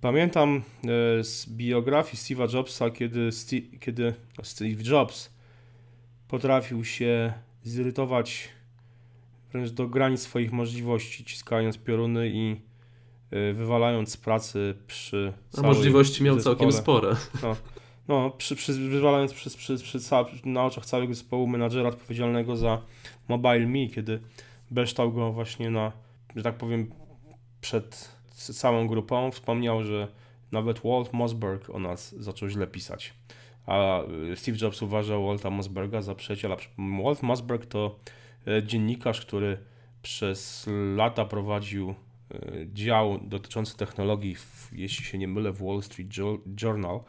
Pamiętam e, z biografii Steve'a Jobsa, kiedy, Steve, kiedy Steve Jobs potrafił się zirytować wręcz do granic swoich możliwości, ciskając pioruny i e, wywalając z pracy przy. A możliwości miał zespole. całkiem spore. No, no przy, przy, wywalając przy, przy, przy, na oczach całego zespołu menadżera odpowiedzialnego za Mobile Me, kiedy beształ go właśnie na, że tak powiem, przed całą grupą. Wspomniał, że nawet Walt Mossberg o nas zaczął źle pisać. A y, Steve Jobs uważał Walta Mossberga za przyjaciela. Walt Mossberg to e, dziennikarz, który przez lata prowadził e, dział dotyczący technologii, jeśli się nie mylę, w Wall Street Journal.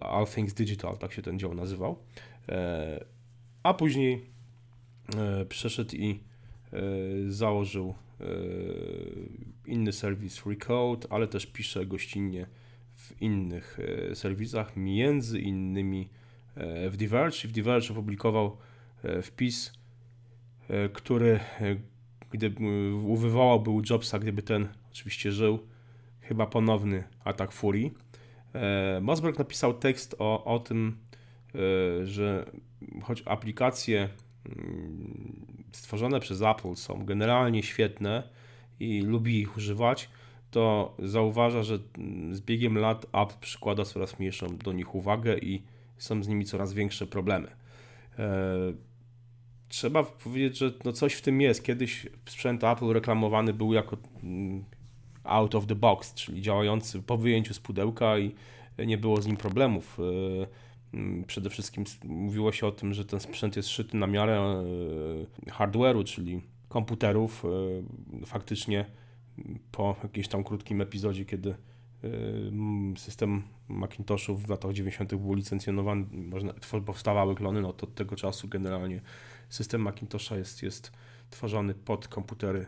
All Things Digital, tak się ten dział nazywał. A później przeszedł i założył inny serwis Recode, ale też pisze gościnnie w innych e, serwisach, między innymi e, w Diverge. W Diverge opublikował e, wpis, który gdyby wywołałby Jobsa, gdyby ten oczywiście żył, chyba ponowny atak furii. Mosberg napisał tekst o, o tym, że choć aplikacje mm, stworzone przez Apple są generalnie świetne i lubi ich używać, to zauważa, że z biegiem lat Apple przykłada coraz mniejszą do nich uwagę i są z nimi coraz większe problemy. E, trzeba powiedzieć, że no coś w tym jest. Kiedyś sprzęt Apple reklamowany był jako mm, out of the box, czyli działający po wyjęciu z pudełka i nie było z nim problemów. E, mm, przede wszystkim mówiło się o tym, że ten sprzęt jest szyty na miarę e, hardware'u, czyli komputerów. Faktycznie po jakimś tam krótkim epizodzie, kiedy y, system Macintoshów w latach 90. był licencjonowany, można, powstawały klony, no to od tego czasu generalnie system Macintosha jest, jest tworzony pod komputery.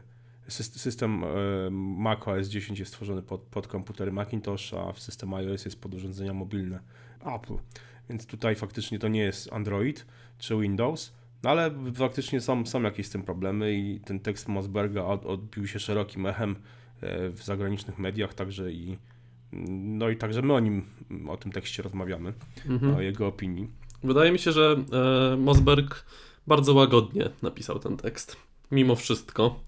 System Mac OS 10 jest tworzony pod, pod komputery Macintosha, a system iOS jest pod urządzenia mobilne Apple. Więc tutaj faktycznie to nie jest Android czy Windows, no ale faktycznie są, są jakieś z tym problemy i ten tekst Mosberga od, odbił się szerokim echem e, w zagranicznych mediach, także i no i także my o nim, o tym tekście rozmawiamy, mhm. o jego opinii. Wydaje mi się, że e, Mosberg bardzo łagodnie napisał ten tekst. Mimo wszystko.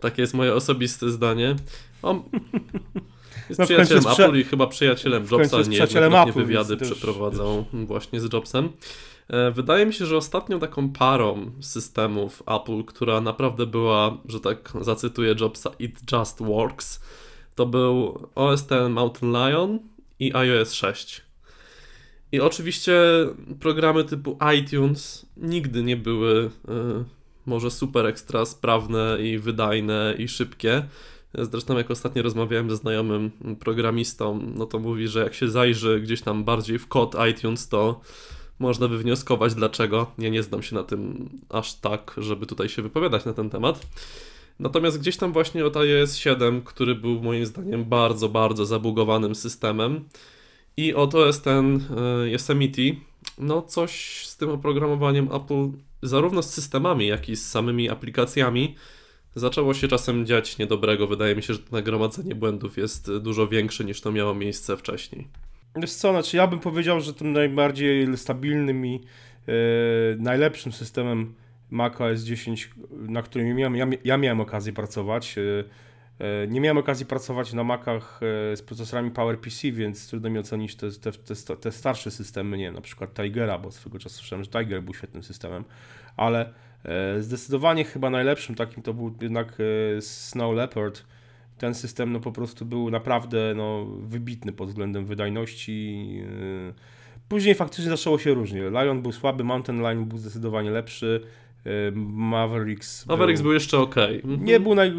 Takie jest moje osobiste zdanie. On jest no przyjacielem Apple i chyba przyjacielem Jobsa. Nie, nie wywiady przeprowadzał właśnie z Jobsem. E, wydaje mi się, że ostatnią taką parą systemów Apple, która naprawdę była, że tak zacytuję Jobsa, it just works, to był OS X Mountain Lion i iOS 6. I oczywiście programy typu iTunes nigdy nie były y, może super ekstra sprawne i wydajne i szybkie. Zresztą jak ostatnio rozmawiałem ze znajomym programistą, no to mówi, że jak się zajrzy gdzieś tam bardziej w kod iTunes, to można by wnioskować dlaczego. Ja nie znam się na tym aż tak, żeby tutaj się wypowiadać na ten temat. Natomiast gdzieś tam właśnie od iOS 7, który był moim zdaniem bardzo, bardzo zabugowanym systemem i od OS ten Yosemite, no coś z tym oprogramowaniem Apple, zarówno z systemami, jak i z samymi aplikacjami, zaczęło się czasem dziać niedobrego. Wydaje mi się, że to nagromadzenie błędów jest dużo większe niż to miało miejsce wcześniej. Wiesz co, znaczy ja bym powiedział, że tym najbardziej stabilnym i yy, najlepszym systemem Mac OS 10, na którym miałem, ja, ja miałem okazję pracować. Yy, nie miałem okazji pracować na Macach z procesorami PowerPC, więc trudno mi ocenić te, te, te, te, starsze systemy, nie na przykład Tigera, bo swego czasu słyszałem, że Tiger był świetnym systemem, ale zdecydowanie chyba najlepszym takim to był jednak Snow Leopard, ten system no, po prostu był naprawdę no, wybitny pod względem wydajności. Później faktycznie zaczęło się różnie. Lion był słaby, Mountain Lion był zdecydowanie lepszy, Mavericks. Mavericks był, był jeszcze ok. Mhm. Nie, był naj,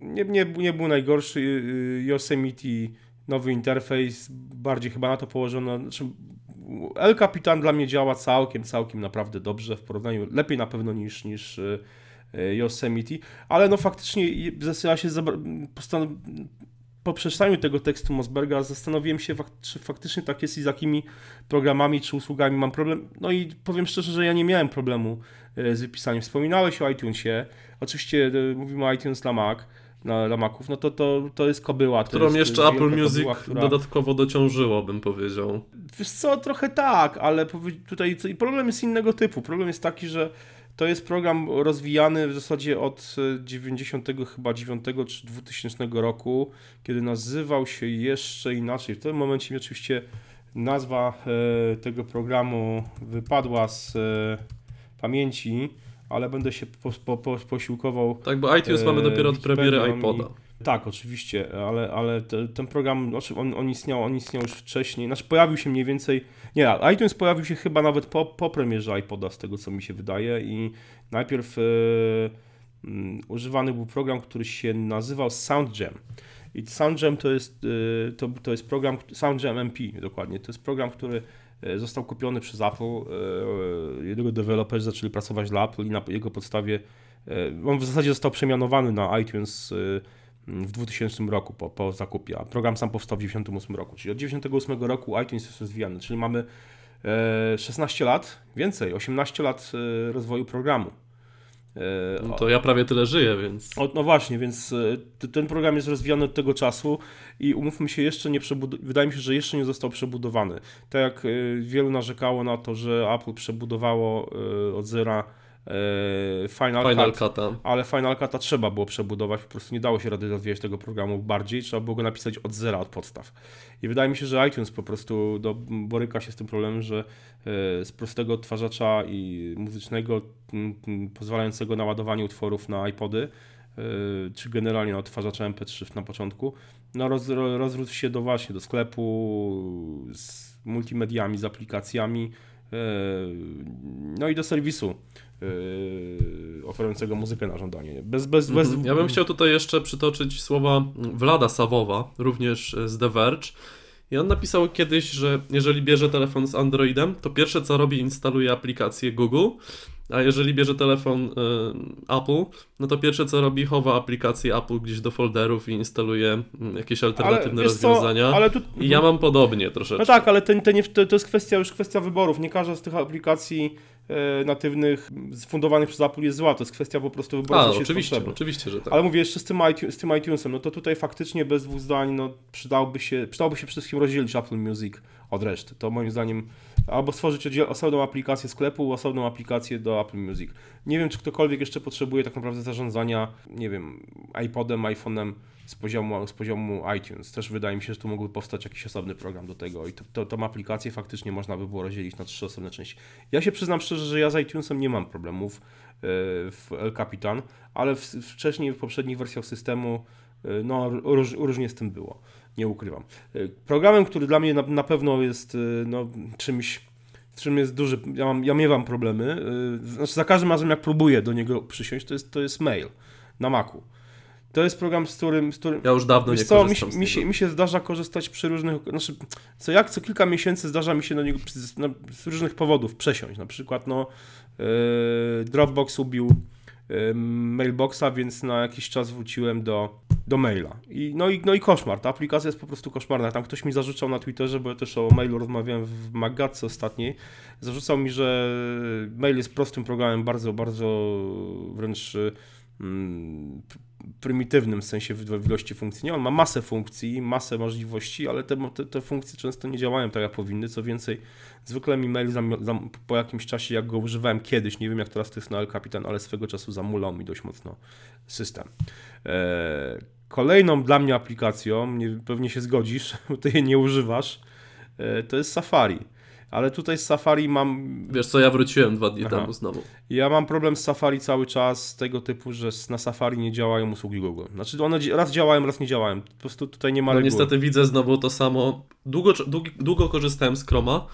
nie, nie, nie był najgorszy. Yy, Yosemite, nowy interfejs, bardziej chyba na to położono. Znaczy, El Capitan dla mnie działa całkiem, całkiem naprawdę dobrze w porównaniu, lepiej na pewno niż, niż E, Yosemite, ale no faktycznie ja się po przeczytaniu tego tekstu Mosberga zastanowiłem się, czy faktycznie tak jest i z jakimi programami czy usługami mam problem. No i powiem szczerze, że ja nie miałem problemu z wypisaniem. Wspominałeś o iTunesie. Oczywiście mówimy o iTunes dla Mac. Na, na Maców, no to, to, to jest kobyła. To Którą jest, jeszcze Apple wielka Music kobyła, która... dodatkowo dociążyło, bym powiedział. Wiesz co, trochę tak, ale tutaj i problem jest innego typu. Problem jest taki, że to jest program rozwijany w zasadzie od e, 90 chyba 9 czy 2000 roku, kiedy nazywał się jeszcze inaczej. W tym momencie mi oczywiście nazwa e, tego programu wypadła z e, pamięci, ale będę się po, po, po, posiłkował Tak, bo iTunes mamy Eee, dopiero od premiery iPoda. tak, oczywiście, ale, ale te, ten program, znaczy on, on, istniał, on istniał już wcześniej, znaczy pojawił się mniej więcej, nie, iTunes pojawił się chyba nawet po, po premierze iPoda, z tego co mi się wydaje i najpierw e, mm, używany był program, który się nazywał SoundJam. I SoundJam to jest, e, to, to jest program, SoundJam MP dokładnie, to jest program, który e, został kupiony przez Apple, e, jego deweloperzy zaczęli pracować dla Apple i na jego podstawie e, on w zasadzie został przemianowany na iTunes e, w 2000 roku po, po zakupie, a program sam powstał w 1998 roku, czyli od 1998 roku iTunes jest rozwijany, czyli mamy e, 16 lat, więcej, 18 lat e, rozwoju programu. E, No to ja prawie tyle żyję, więc... o, no właśnie, więc e, ten program jest rozwijany od tego czasu i umówmy się, jeszcze nie przebud- wydaje mi się, że jeszcze nie został przebudowany. Tak jak e, wielu narzekało na to, że Apple przebudowało od zera Final, Final Cut, Cut'a. ale Final Cut'a trzeba było przebudować, po prostu nie dało się rady rozwijać tego programu bardziej, trzeba było go napisać od zera, od podstaw. I wydaje mi się, że iTunes po prostu do, boryka się z tym problemem, że e, z prostego odtwarzacza i muzycznego m, m, pozwalającego na ładowanie utworów na iPody, e, czy generalnie na odtwarzacza MP3 na początku, no roz, ro- rozrósł się do właśnie do sklepu z multimediami, z aplikacjami, no i do serwisu e, oferującego muzykę na żądanie. Bez, bez, bez... Mhm. Ja bym chciał tutaj jeszcze przytoczyć słowa Vlada Sawowa, również z The Verge. I on napisał kiedyś, że jeżeli bierze telefon z Androidem, to pierwsze co robi, instaluje aplikację Google, a jeżeli bierze telefon y, Apple, no to pierwsze co robi, chowa aplikację Apple gdzieś do folderów i instaluje mm, jakieś alternatywne co, rozwiązania. ale tu... I ja mam podobnie troszeczkę. No tak, ale to, to, jest kwestia już kwestia wyborów. Nie każda z tych aplikacji natywnych zfundowanych przez Apple jest zła, to jest kwestia po prostu wyboru, A, oczywiście, oczywiście, że tak. Ale mówię jeszcze z tym, iTunes, z tym iTunesem, no to tutaj faktycznie bez dwóch zdań no, przydałoby, się, przydałoby się przede wszystkim rozdzielić Apple Music od reszty. To moim zdaniem albo stworzyć osobną aplikację sklepu, osobną aplikację do Apple Music. Nie wiem, czy ktokolwiek jeszcze potrzebuje tak naprawdę zarządzania, nie wiem, iPodem, iPhone'em z poziomu, z poziomu iTunes. Też wydaje mi się, że tu mógłby powstać jakiś osobny program do tego i to, to, tą aplikację faktycznie można by było rozdzielić na trzy osobne części. Ja się przyznam szczerze, że ja z iTunesem nie mam problemów e, w El Capitan, ale wcześniej w poprzednich wersjach systemu e, no, róż, różnie z tym było. Nie ukrywam. E, Programem, który dla mnie na, na pewno jest e, no, czymś, w czym jest duży, ja, mam, ja miewam problemy, e, znaczy za każdym razem jak próbuję do niego przysiąść, to jest, to jest mail na Macu. To jest program, z którym, z którym Ja już dawno nie co, mi, korzystam mi, niego. się, mi się zdarza korzystać przy różnych, znaczy co jak co kilka miesięcy zdarza mi się do niego z, no, z różnych powodów przesiąść. Na przykład no, yy, Dropbox ubił mailboxa, więc na jakiś czas wróciłem do, do maila. I, no, i, no i koszmar, ta aplikacja jest po prostu koszmarna. Tam ktoś mi zarzucał na Twitterze, bo ja też o mailu rozmawiałem w Magatce ostatniej, zarzucał mi, że mail jest prostym programem, bardzo, bardzo wręcz prymitywnym sensie w ilości funkcji. Nie, on ma masę funkcji, masę możliwości, ale te, te, te funkcje często nie działają tak jak powinny. Co więcej, zwykle mi mail zam, zam, po jakimś czasie, jak go używałem kiedyś, nie wiem jak teraz to jest na El Capitan, ale swego czasu zamulał mi dość mocno system. E, kolejną dla mnie aplikacją, nie, pewnie się zgodzisz, bo ty jej nie używasz, e, to jest Safari. Ale tutaj z Safari mam Wiesz co, ja wróciłem dwa dni Aha. temu znowu. ja mam problem z Safari cały czas tego typu, że na Safari nie działają usługi Google. Znaczy one raz działają, raz nie działają. Po prostu tutaj nie ma No reguły. niestety widzę znowu to samo. Długo, długo, długo korzystałem z Chroma.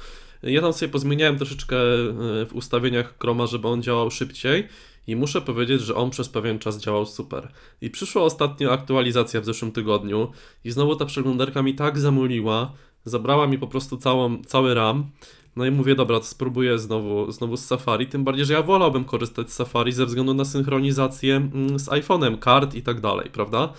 Ja tam sobie pozmieniałem troszeczkę e, w ustawieniach Chroma, żeby on działał szybciej. I muszę powiedzieć, że on przez pewien czas działał super. I przyszła ostatnio aktualizacja w zeszłym tygodniu i znowu ta przeglądarka mi tak zamuliła, zabrała mi po prostu całą, cały RAM. No i mówię, dobra, to spróbuję znowu, znowu z Safari, tym bardziej, że ja wolałbym korzystać z Safari ze względu na synchronizację mm, z iPhone'em, kart i tak dalej, prawda?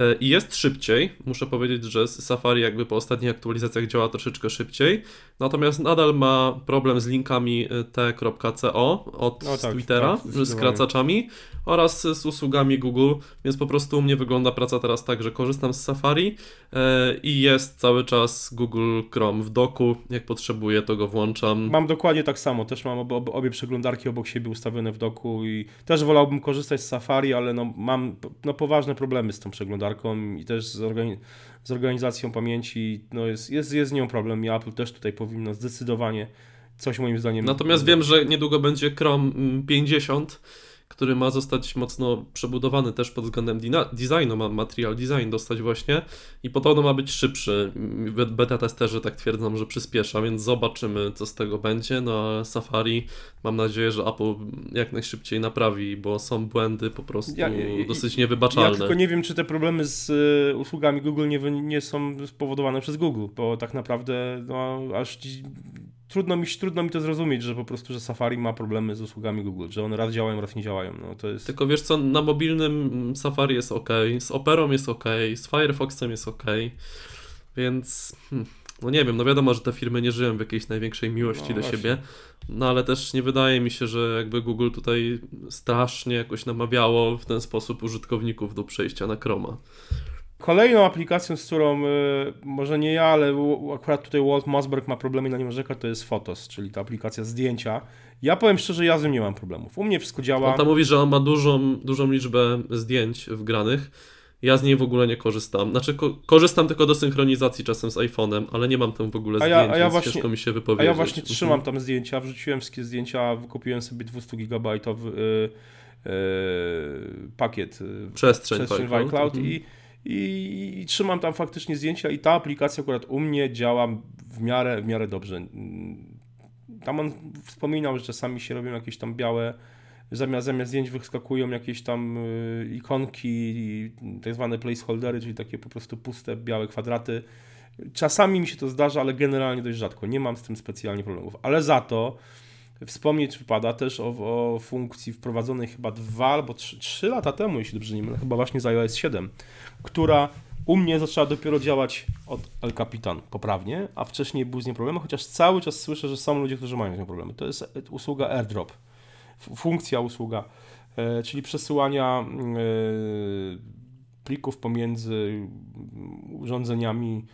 E, I jest szybciej. Muszę powiedzieć, że Safari jakby po ostatnich aktualizacjach działa troszeczkę szybciej. Natomiast nadal ma problem z linkami e, t.co od No tak, Twittera, tak, z skracaczami oraz z usługami Google, więc po prostu u mnie wygląda praca teraz tak, że korzystam z Safari e, i jest cały czas Google Chrome w doku. Jak potrzebuję, to go włączam. Mam dokładnie tak samo, też mam ob, obie przeglądarki obok siebie ustawione w doku i też wolałbym korzystać z Safari, ale no, mam no, poważne problemy z tą przeglądarką i też z, organi z organizacją pamięci, no jest, jest, jest z nią problem i Apple też tutaj powinno zdecydowanie coś moim zdaniem... Natomiast wiem, że niedługo będzie Chrome mm, 50, który ma zostać mocno przebudowany też pod względem designu, ma material design dostać właśnie i podobno ma być szybszy. Be- Beta testerzy tak twierdzą, że przyspiesza, więc zobaczymy co z tego będzie. No a Safari mam nadzieję, że Apple jak najszybciej naprawi, bo są błędy po prostu Ja- ja- dosyć Ja niewybaczalne. tylko nie wiem, czy te problemy z y, usługami Google nie, nie są spowodowane przez Google, bo tak naprawdę no, aż trudno mi, trudno mi to zrozumieć, że po prostu, że Safari ma problemy z usługami Google, że one raz działają, raz nie działają. No, to jest... Tylko wiesz co, na mobilnym Safari jest ok, z Operą jest ok, z Firefoxem jest ok, więc hmm, no nie wiem, no wiadomo, że te firmy nie żyją w jakiejś największej miłości No do właśnie. siebie, no ale też nie wydaje mi się, że jakby Google tutaj strasznie jakoś namawiało w ten sposób użytkowników do przejścia na Chroma. Kolejną aplikacją, z którą y, może nie ja, ale akurat tutaj Walt Mossberg ma problemy i na nie narzeka, to jest Photos, czyli ta aplikacja zdjęcia. Ja powiem szczerze, ja z nią nie mam problemów. U mnie wszystko działa. On tam mówi, że on ma dużą, dużą liczbę zdjęć wgranych, ja z niej w ogóle nie korzystam. Znaczy, ko- korzystam tylko do synchronizacji czasem z iPhone'em, ale nie mam tam w ogóle A ja- zdjęć, a ja właśnie- ciężko mi się A wypowiedzieć. ja właśnie Mhm. trzymam tam zdjęcia, wrzuciłem wszystkie zdjęcia, wykupiłem sobie 200 gigabajtowy y, y, pakiet Przestrzeń, przestrzeń w iCloud, iCloud mhm. i, i, i trzymam tam faktycznie zdjęcia i ta aplikacja akurat u mnie działa w miarę, w miarę dobrze. Mm, Tam on wspominał, że czasami się robią jakieś tam białe, zamiast, zamiast zdjęć wyskakują jakieś tam y, ikonki, tak zwane placeholdery, czyli takie po prostu puste, białe kwadraty. Czasami mi się to zdarza, ale generalnie dość rzadko. Nie mam z tym specjalnie problemów. Ale za to wspomnieć wypada też o, o funkcji wprowadzonej chyba dwa albo trzy, trzy lata temu, jeśli dobrze nie mylę, chyba właśnie z iOS 7, która u mnie zaczęła dopiero działać od El Capitan poprawnie, a wcześniej był z nią problem, chociaż cały czas słyszę, że są ludzie, którzy mają z nią problemy. To jest usługa AirDrop, funkcja usługa, e, czyli przesyłania e, plików pomiędzy urządzeniami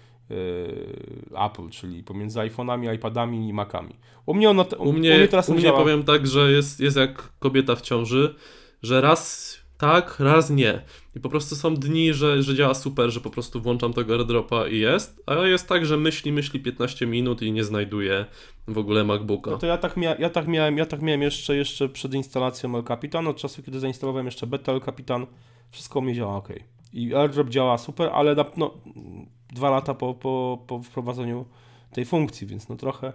Apple, czyli pomiędzy iPhone'ami, iPadami i Macami. U mnie, ona, U mnie, u teraz mnie działa. powiem tak, że jest, jest jak kobieta w ciąży, że raz tak, raz nie. I po prostu są dni, że, że działa super, że po prostu włączam tego airdropa i jest, a jest tak, że myśli, myśli 15 minut i nie znajduje w ogóle MacBooka. No to ja tak, mia- ja tak miałem, ja tak miałem jeszcze, jeszcze przed instalacją El Capitan, od czasu kiedy zainstalowałem jeszcze beta El Capitan, wszystko u mnie działa ok. I AirDrop działa super, ale na, no, dwa lata po, po, po wprowadzeniu tej funkcji, więc no trochę,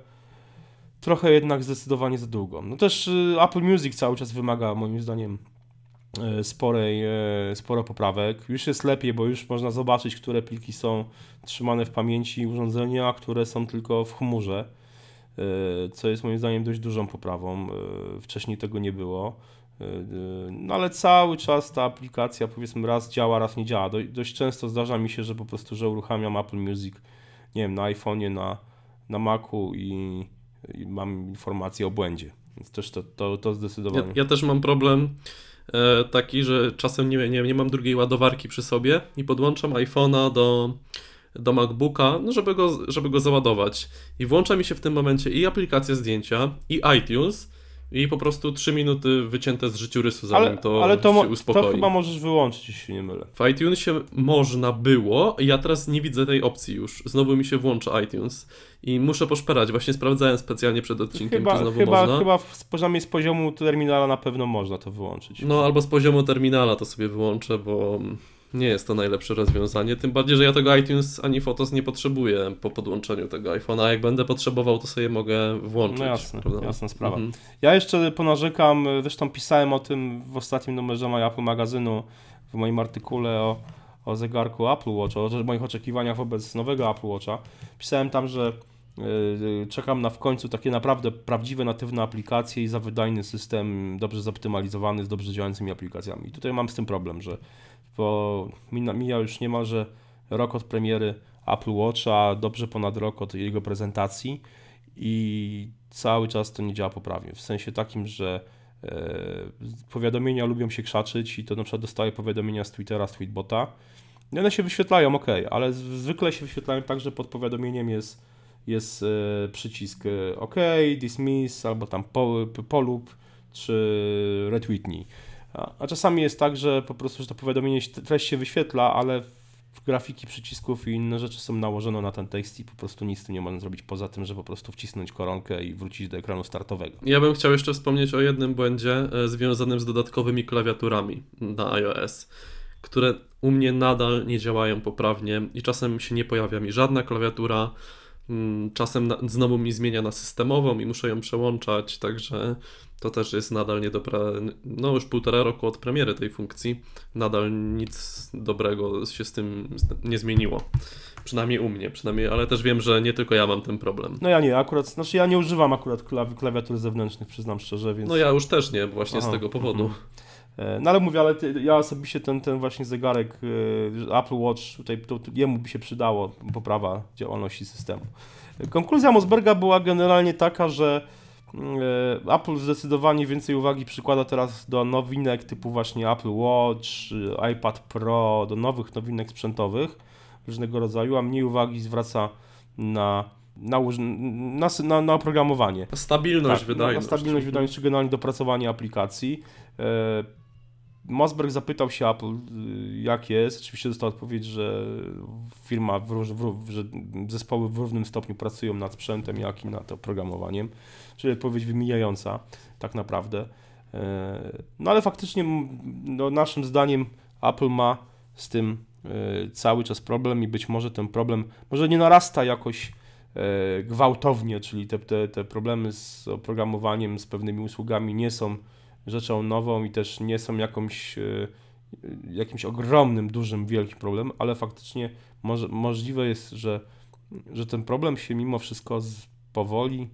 trochę jednak zdecydowanie za długo. No też y, Apple Music cały czas wymaga moim zdaniem y, sporej, y, sporo poprawek. Już jest lepiej, bo już można zobaczyć, które pliki są trzymane w pamięci urządzenia, a które są tylko w chmurze co jest moim zdaniem dość dużą poprawą. Wcześniej tego nie było. Y, y, No ale cały czas ta aplikacja powiedzmy raz działa, raz nie działa. Do- Dość często zdarza mi się, że po prostu, że uruchamiam Apple Music, nie wiem, na iPhone'ie, na, na Macu i, i mam informację o błędzie. Więc też to, to, to Ja, zdecydowanie. ja też mam problem e, taki, że czasem nie, nie, nie mam drugiej ładowarki przy sobie i podłączam iPhone'a do, do MacBooka, no żeby, go, żeby go załadować. I włącza mi się w tym momencie i aplikacja zdjęcia, i iTunes, i po prostu 3 minuty wycięte z życiorysu, zanim ale, to ale to, się uspokoi. to chyba możesz wyłączyć, jeśli się nie mylę. W iTunesie można było, ja teraz nie widzę tej opcji już. Znowu mi się włącza iTunes i muszę poszperać. Właśnie sprawdzałem specjalnie przed odcinkiem, Chyba, czy znowu chyba, można. chyba w, poziomie z poziomu terminala na pewno można to wyłączyć. No albo z poziomu terminala to sobie wyłączę, bo nie jest to najlepsze rozwiązanie. Tym bardziej, że ja tego iTunes ani Photos nie potrzebuję po podłączeniu tego iPhone'a. Jak będę potrzebował, to sobie mogę włączyć. No jasne, prawda? jasna sprawa. Mhm. Ja jeszcze ponarzekam, zresztą pisałem o tym w ostatnim numerze My Apple magazynu, w moim artykule o, o zegarku Apple Watch, o moich oczekiwaniach wobec nowego Apple Watcha. Pisałem tam, że yy, czekam na w końcu takie naprawdę prawdziwe, natywne aplikacje i za wydajny system, dobrze zoptymalizowany, z dobrze działającymi aplikacjami. I tutaj mam z tym problem, że bo mija już niemalże rok od premiery Apple Watcha, dobrze ponad rok od jego prezentacji i cały czas to nie działa poprawnie. W sensie takim, że e, powiadomienia lubią się krzaczyć i to na przykład dostaję powiadomienia z Twittera, z Tweetbota. I one się wyświetlają, ok, ale zwykle się wyświetlają tak, że pod powiadomieniem jest, jest e, przycisk e, OK, dismiss, albo tam po, polub, czy retweetnij. A, czasami jest tak, że po prostu, że to powiadomienie, treść się wyświetla, ale grafiki przycisków i inne rzeczy są nałożone na ten tekst i po prostu nic z tym nie można zrobić poza tym, że po prostu wcisnąć koronkę i wrócić do ekranu startowego. Ja bym chciał jeszcze wspomnieć o jednym błędzie e, związanym z dodatkowymi klawiaturami na iOS, które u mnie nadal nie działają poprawnie i czasem się nie pojawia mi żadna klawiatura. mm, Czasem znowu mi zmienia na systemową i muszę ją przełączać, także to też jest nadal niedopra... No już półtora roku od premiery tej funkcji, nadal nic dobrego się z tym nie zmieniło. Przynajmniej u mnie, przynajmniej, ale też wiem, że nie tylko ja mam ten problem. No ja nie, akurat, znaczy ja nie używam akurat klawi- klawiatur zewnętrznych, przyznam szczerze, więc... No ja już też nie, właśnie Aha, z tego powodu. mhm. E, No ale mówię, ale ja osobiście ten, ten właśnie zegarek e, Apple Watch, tutaj to, to jemu by się przydało poprawa działalności systemu. Konkluzja Mosberga była generalnie taka, że Apple zdecydowanie więcej uwagi przykłada teraz do nowinek typu właśnie Apple Watch, e, iPad Pro, do nowych nowinek sprzętowych różnego rodzaju, a mniej uwagi zwraca na, na, na, na, na oprogramowanie. Stabilność, Tak, wydajność. Na stabilność, wydajność, czy generalnie dopracowanie aplikacji. Mosberg zapytał się Apple, y, jak jest. Oczywiście dostał odpowiedź, że firma, w, w, że zespoły w równym stopniu pracują nad sprzętem, jak i nad oprogramowaniem. Czyli odpowiedź wymijająca, tak naprawdę. E, No ale faktycznie, no, naszym zdaniem, Apple ma z tym e, cały czas problem i być może ten problem może nie narasta jakoś e, gwałtownie, czyli te, te, te problemy z oprogramowaniem, z pewnymi usługami nie są rzeczą nową i też nie są jakąś, e, jakimś ogromnym, dużym, wielkim problemem, ale faktycznie może, możliwe jest, że, że ten problem się mimo wszystko z, powoli,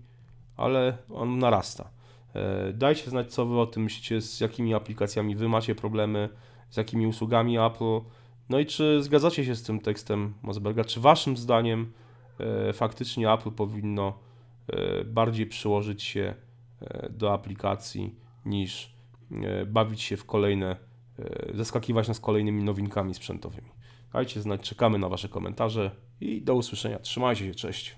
ale on narasta. E, Dajcie znać, co wy o tym myślicie, z jakimi aplikacjami wy macie problemy, z jakimi usługami Apple, no i czy zgadzacie się z tym tekstem Mosberga, czy waszym zdaniem e, faktycznie Apple powinno bardziej przyłożyć się do aplikacji niż e, bawić się w kolejne, e, zaskakiwać nas kolejnymi nowinkami sprzętowymi. Dajcie znać, czekamy na wasze komentarze i do usłyszenia. Trzymajcie się, cześć.